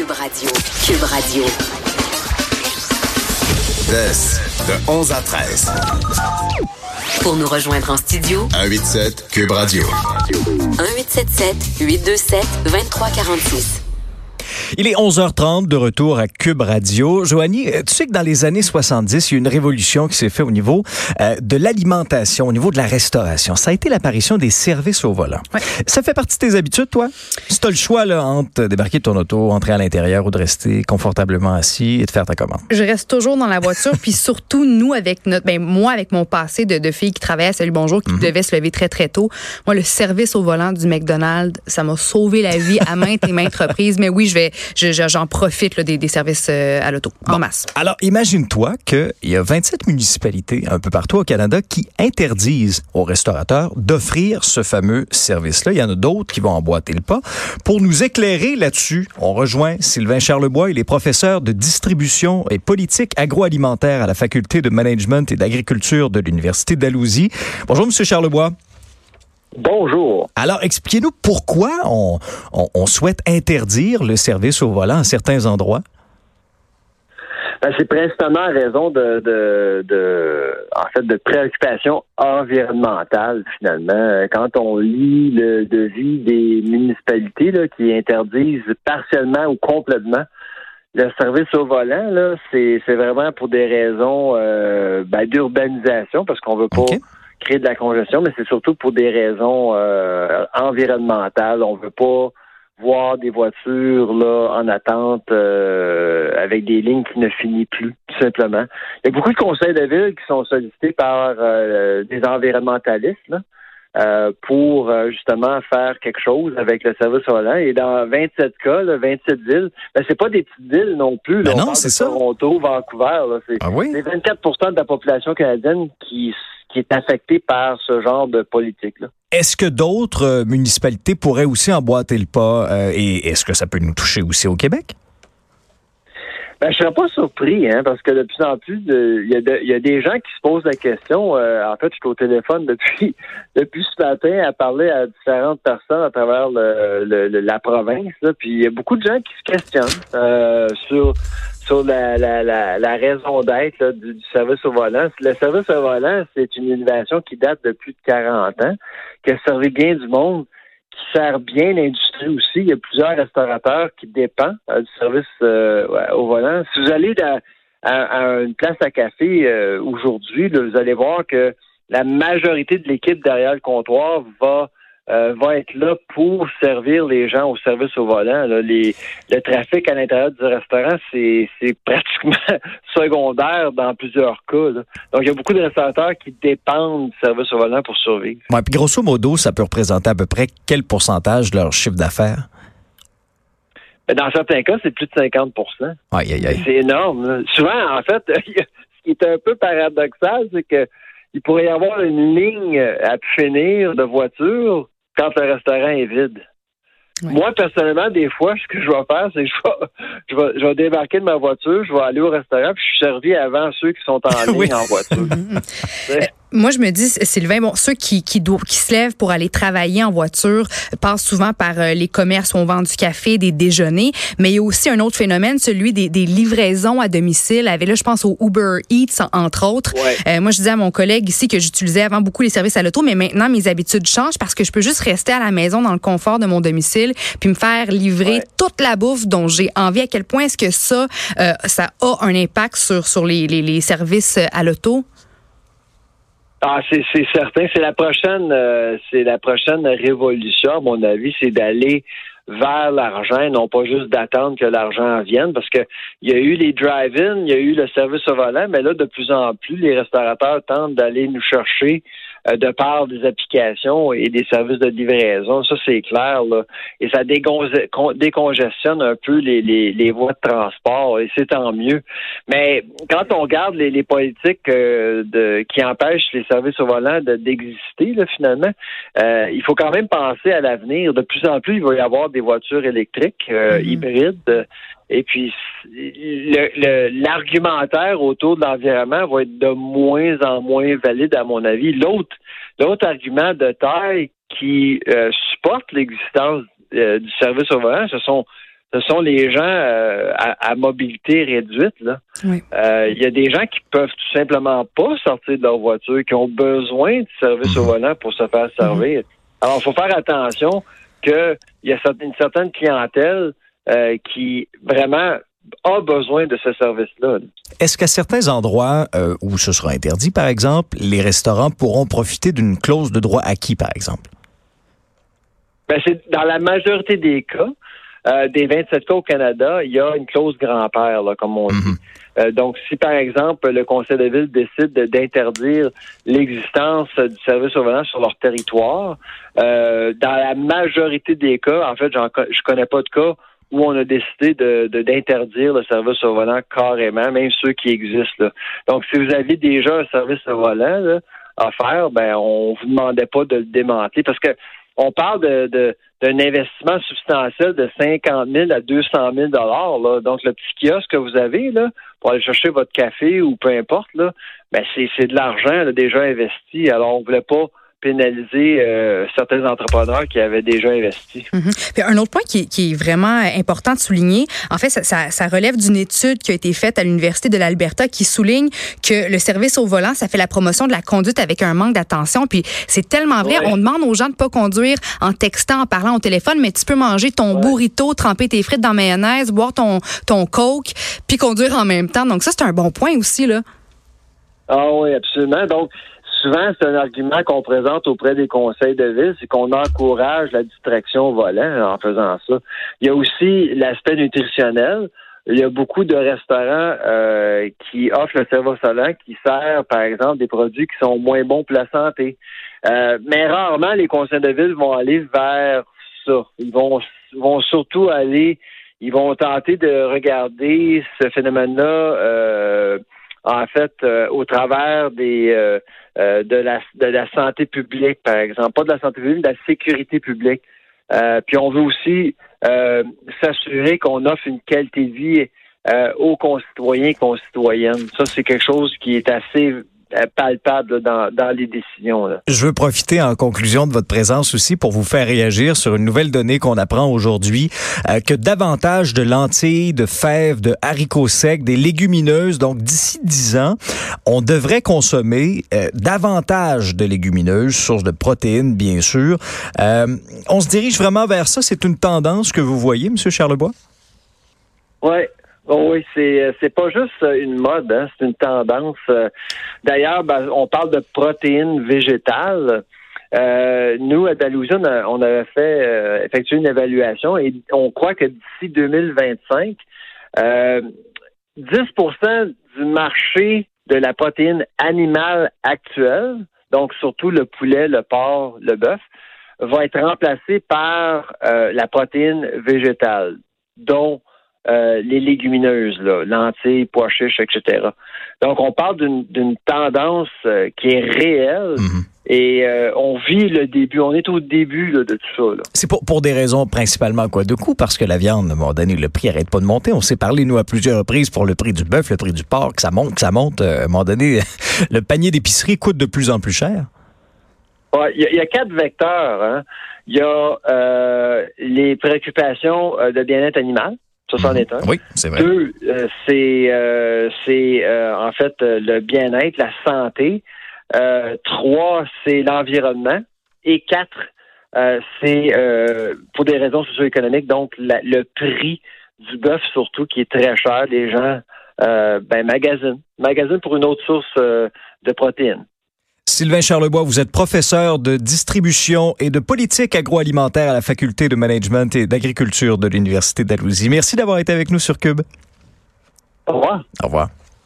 Cube Radio. Cube Radio. de 11 à 13. Pour nous rejoindre en studio, 187 Cube Radio. 1877 827 2346. Il est 11h30 de retour à Cube Radio. Joanie, euh, tu sais que dans les années 70, il y a eu une révolution qui s'est faite au niveau euh, de l'alimentation, au niveau de la restauration. Ça a été l'apparition des services au volant. Ça fait partie de tes habitudes, toi? Si tu as le choix là, entre débarquer de ton auto, entrer à l'intérieur ou de rester confortablement assis et de faire ta commande. Je reste toujours dans la voiture, puis surtout nous avec notre, ben moi avec mon passé de, de fille qui travaillait à Salut Bonjour, qui devait se lever très très tôt. Moi, le service au volant du McDonald's, ça m'a sauvé la vie à maintes et maintes reprises. Mais oui, je vais, j'en profite là, des, des services euh, à l'auto. En masse. Alors, imagine-toi qu'il y a 27 municipalités un peu partout au Canada qui interdisent aux restaurateurs d'offrir ce fameux service-là. Il y en a d'autres qui vont emboîter le pas. Pour nous éclairer là-dessus, on rejoint Sylvain Charlebois. Il est professeur de distribution et politique agroalimentaire à la Faculté de Management et d'Agriculture de l'Université d'Alousie. Bonjour, Monsieur Charlebois. Bonjour. Alors, expliquez-nous pourquoi on, on- on souhaite interdire le service au volant à certains endroits. Ben, c'est principalement en raison de, de, de, en fait, de préoccupations environnementales, finalement. Quand on lit le devis des municipalités là, qui interdisent partiellement ou complètement le service au volant, là, c'est, vraiment pour des raisons euh, ben, d'urbanisation, parce qu'on veut pas. Créer de la congestion, mais c'est surtout pour des raisons euh, environnementales. On veut pas voir des voitures là en attente euh, avec des lignes qui ne finissent plus, tout simplement. Il y a beaucoup de conseils de ville qui sont sollicités par euh, des environnementalistes là, euh, pour euh, justement faire quelque chose avec le service volant. Et dans 27 cas, là, 27 villes, ben, c'est pas des petites villes non plus. Là. Ben On non, c'est ça. Toronto, Vancouver. C'est, Ah oui? c'est 24 de la population canadienne qui, qui est affectée par ce genre de politique. Là. Est-ce que d'autres euh, municipalités pourraient aussi emboîter le pas euh, et est-ce que ça peut nous toucher aussi au Québec? Ben, je serais pas surpris, hein, parce que de plus en plus, il y, a des gens qui se posent la question. euh, en fait, je suis au téléphone depuis depuis ce matin à parler à différentes personnes à travers le, le- le- la province. Là, puis il y a beaucoup de gens qui se questionnent euh, sur sur la, la, la, raison d'être du, du service au volant. Le service au volant, c'est une innovation qui date de plus de 40 ans, qui a servi bien du monde qui sert bien l'industrie aussi. Il y a plusieurs restaurateurs qui dépendent euh, du service euh, au volant. Si vous allez à, une place à café euh, aujourd'hui, vous allez voir que la majorité de l'équipe derrière le comptoir va euh, va être là pour servir les gens au service au volant. là. Les, le trafic à l'intérieur du restaurant, c'est c'est pratiquement secondaire dans plusieurs cas. là. Donc, il y a beaucoup de restaurateurs qui dépendent du service au volant pour survivre. Ouais, puis grosso modo, ça peut représenter à peu près quel pourcentage de leur chiffre d'affaires? Mais dans certains cas, c'est plus de 50 Aïe, aïe, aïe. C'est énorme. là. Souvent, en fait, ce qui est un peu paradoxal, c'est que il pourrait y avoir une ligne à finir de voitures quand le restaurant est vide. Moi, personnellement, des fois, ce que je vais faire, c'est que je vais, je vais, je vais débarquer de ma voiture, je vais aller au restaurant, puis je suis servi avant ceux qui sont en ligne Oui. en voiture. Moi, je me dis, Sylvain, bon, ceux qui, qui, qui se lèvent pour aller travailler en voiture passent souvent par euh, les commerces où on vend du café, des déjeuners. Mais il y a aussi un autre phénomène, celui des, des livraisons à domicile. Avec là, je pense au Uber Eats, entre autres. Ouais. Euh, moi, je disais à mon collègue ici que j'utilisais avant beaucoup les services à l'auto, mais maintenant, mes habitudes changent parce que je peux juste rester à la maison dans le confort de mon domicile puis me faire livrer Ouais. toute la bouffe dont j'ai envie. À quel point est-ce que ça, euh, ça a un impact sur, sur les, les, les services à l'auto? Ah, c'est c'est certain. C'est la prochaine, euh, c'est la prochaine révolution, à mon avis, c'est d'aller vers l'argent, non pas juste d'attendre que l'argent vienne, parce que il y a eu les drive-in, il y a eu le service au volant, mais là, de plus en plus, les restaurateurs tentent d'aller nous chercher euh, de par des applications et des services de livraison. Ça, c'est clair, là. Et ça décongestionne un peu les, les, les voies de transport, et c'est tant mieux. Mais quand on regarde les, les politiques euh, de, qui empêchent les services au volant de- d'exister, finalement, euh, il faut quand même penser à l'avenir. De plus en plus, il va y avoir des voitures électriques, euh, Mhm. hybrides. Et puis, le- le- l'argumentaire autour de l'environnement va être de moins en moins valide, à mon avis. L'autre, l'autre argument de taille qui euh, supporte l'existence euh, du service au volant, ce sont ce sont les gens euh, à, à, mobilité réduite. Oui. Euh, Il y a des gens qui peuvent tout simplement pas sortir de leur voiture, qui ont besoin de service au volant pour se faire servir. Alors, il faut faire attention qu'il y a une certaine clientèle euh, qui vraiment a besoin de ce service-là. là. Est-ce qu'à certains endroits euh, où ce sera interdit, par exemple, les restaurants pourront profiter d'une clause de droit acquis, par exemple? Ben, c'est dans la majorité des cas, euh, des 27 cas au Canada, il y a une clause grand-père, comme on dit. Mhm. Euh, donc, si par exemple le Conseil de ville décide de- d'interdire l'existence du service au volant sur leur territoire, euh, dans la majorité des cas, en fait, je connais pas de cas où on a décidé de de- d'interdire le service au volant carrément, même ceux qui existent. là. Donc, si vous avez déjà un service au volant là, à faire, ben on vous demandait pas de le démanteler parce que on parle de, de- d'un investissement substantiel de 50 000 à 200 000 dollars. Donc, le petit kiosque que vous avez là, pour aller chercher votre café ou peu importe, là, ben c'est, c'est de l'argent là, déjà investi. Alors, on voulait pas pénaliser euh, certains entrepreneurs qui avaient déjà investi. Mhm. Puis un autre point qui, qui est vraiment important de souligner, en fait, ça, ça- ça relève d'une étude qui a été faite à l'Université de l'Alberta qui souligne que le service au volant, ça fait la promotion de la conduite avec un manque d'attention. Puis c'est tellement vrai, Ouais. on demande aux gens de pas conduire en textant, en parlant au téléphone, mais tu peux manger ton Ouais. burrito, tremper tes frites dans mayonnaise, boire ton, ton coke, puis conduire en même temps. Donc ça, c'est un bon point aussi, là. Ah oui, absolument. Donc, souvent, c'est un argument qu'on présente auprès des conseils de ville, c'est qu'on encourage la distraction au volant en faisant ça. Il y a aussi l'aspect nutritionnel. Il y a beaucoup de restaurants euh, qui offrent le service au volant qui sert, par exemple, des produits qui sont moins bons pour la santé. Euh, mais rarement, les conseils de ville vont aller vers ça. Ils vont, vont surtout aller, ils vont tenter de regarder ce phénomène-là euh, en fait, euh, au travers des euh, euh, de la de la santé publique, par exemple, pas de la santé publique, de la sécurité publique. Euh, puis on veut aussi euh, s'assurer qu'on offre une qualité de vie euh, aux concitoyens et concitoyennes. Ça, c'est quelque chose qui est assez palpable là, dans, dans les décisions. Là. Je veux profiter en conclusion de votre présence aussi pour vous faire réagir sur une nouvelle donnée qu'on apprend aujourd'hui, euh, que davantage de lentilles, de fèves, de haricots secs, des légumineuses, donc d'ici 10 ans, on devrait consommer euh, davantage de légumineuses, source de protéines bien sûr. Euh, on se dirige vraiment vers ça, c'est une tendance que vous voyez, Monsieur Charlebois? Ouais. Oui, c'est euh, c'est pas juste une mode, hein, c'est une tendance. Euh, D'ailleurs, ben, on parle de protéines végétales. Euh, nous, à Dalhousie, on, avait fait effectuer une évaluation et on croit que d'ici 2025, euh, 10% du marché de la protéine animale actuelle, donc surtout le poulet, le porc, le bœuf, va être remplacé par la protéine végétale, dont euh, les légumineuses, là, lentilles, pois chiches, etc. Donc, on parle d'une tendance euh, qui est réelle Mhm. et euh, on vit le début. On est au début là, de tout ça. C'est pour, pour des raisons principalement quoi de coût, parce que la viande, à un moment donné, le prix arrête pas de monter. On s'est parlé, nous, à plusieurs reprises pour le prix du bœuf, le prix du porc, que ça monte, que ça monte. À un moment donné, le panier d'épicerie coûte de plus en plus cher. Ouais, Il y, a- il y a quatre vecteurs. Hein. Il y a les préoccupations de bien-être animal. Ça, c'en est un. Oui, c'est vrai. Deux, euh, c'est euh, c'est euh, en fait euh, le bien-être, la santé. Euh, trois, c'est l'environnement. Et quatre, euh, c'est euh, pour des raisons socio-économiques, donc la- le prix du bœuf surtout qui est très cher. Les gens euh, ben magasinent. Magasinent pour une autre source euh, de protéines. Sylvain Charlebois, vous êtes professeur de distribution et de politique agroalimentaire à la Faculté de management et d'agriculture de l'Université d'Alousie. Merci d'avoir été avec nous sur Cube. Au revoir. Au revoir.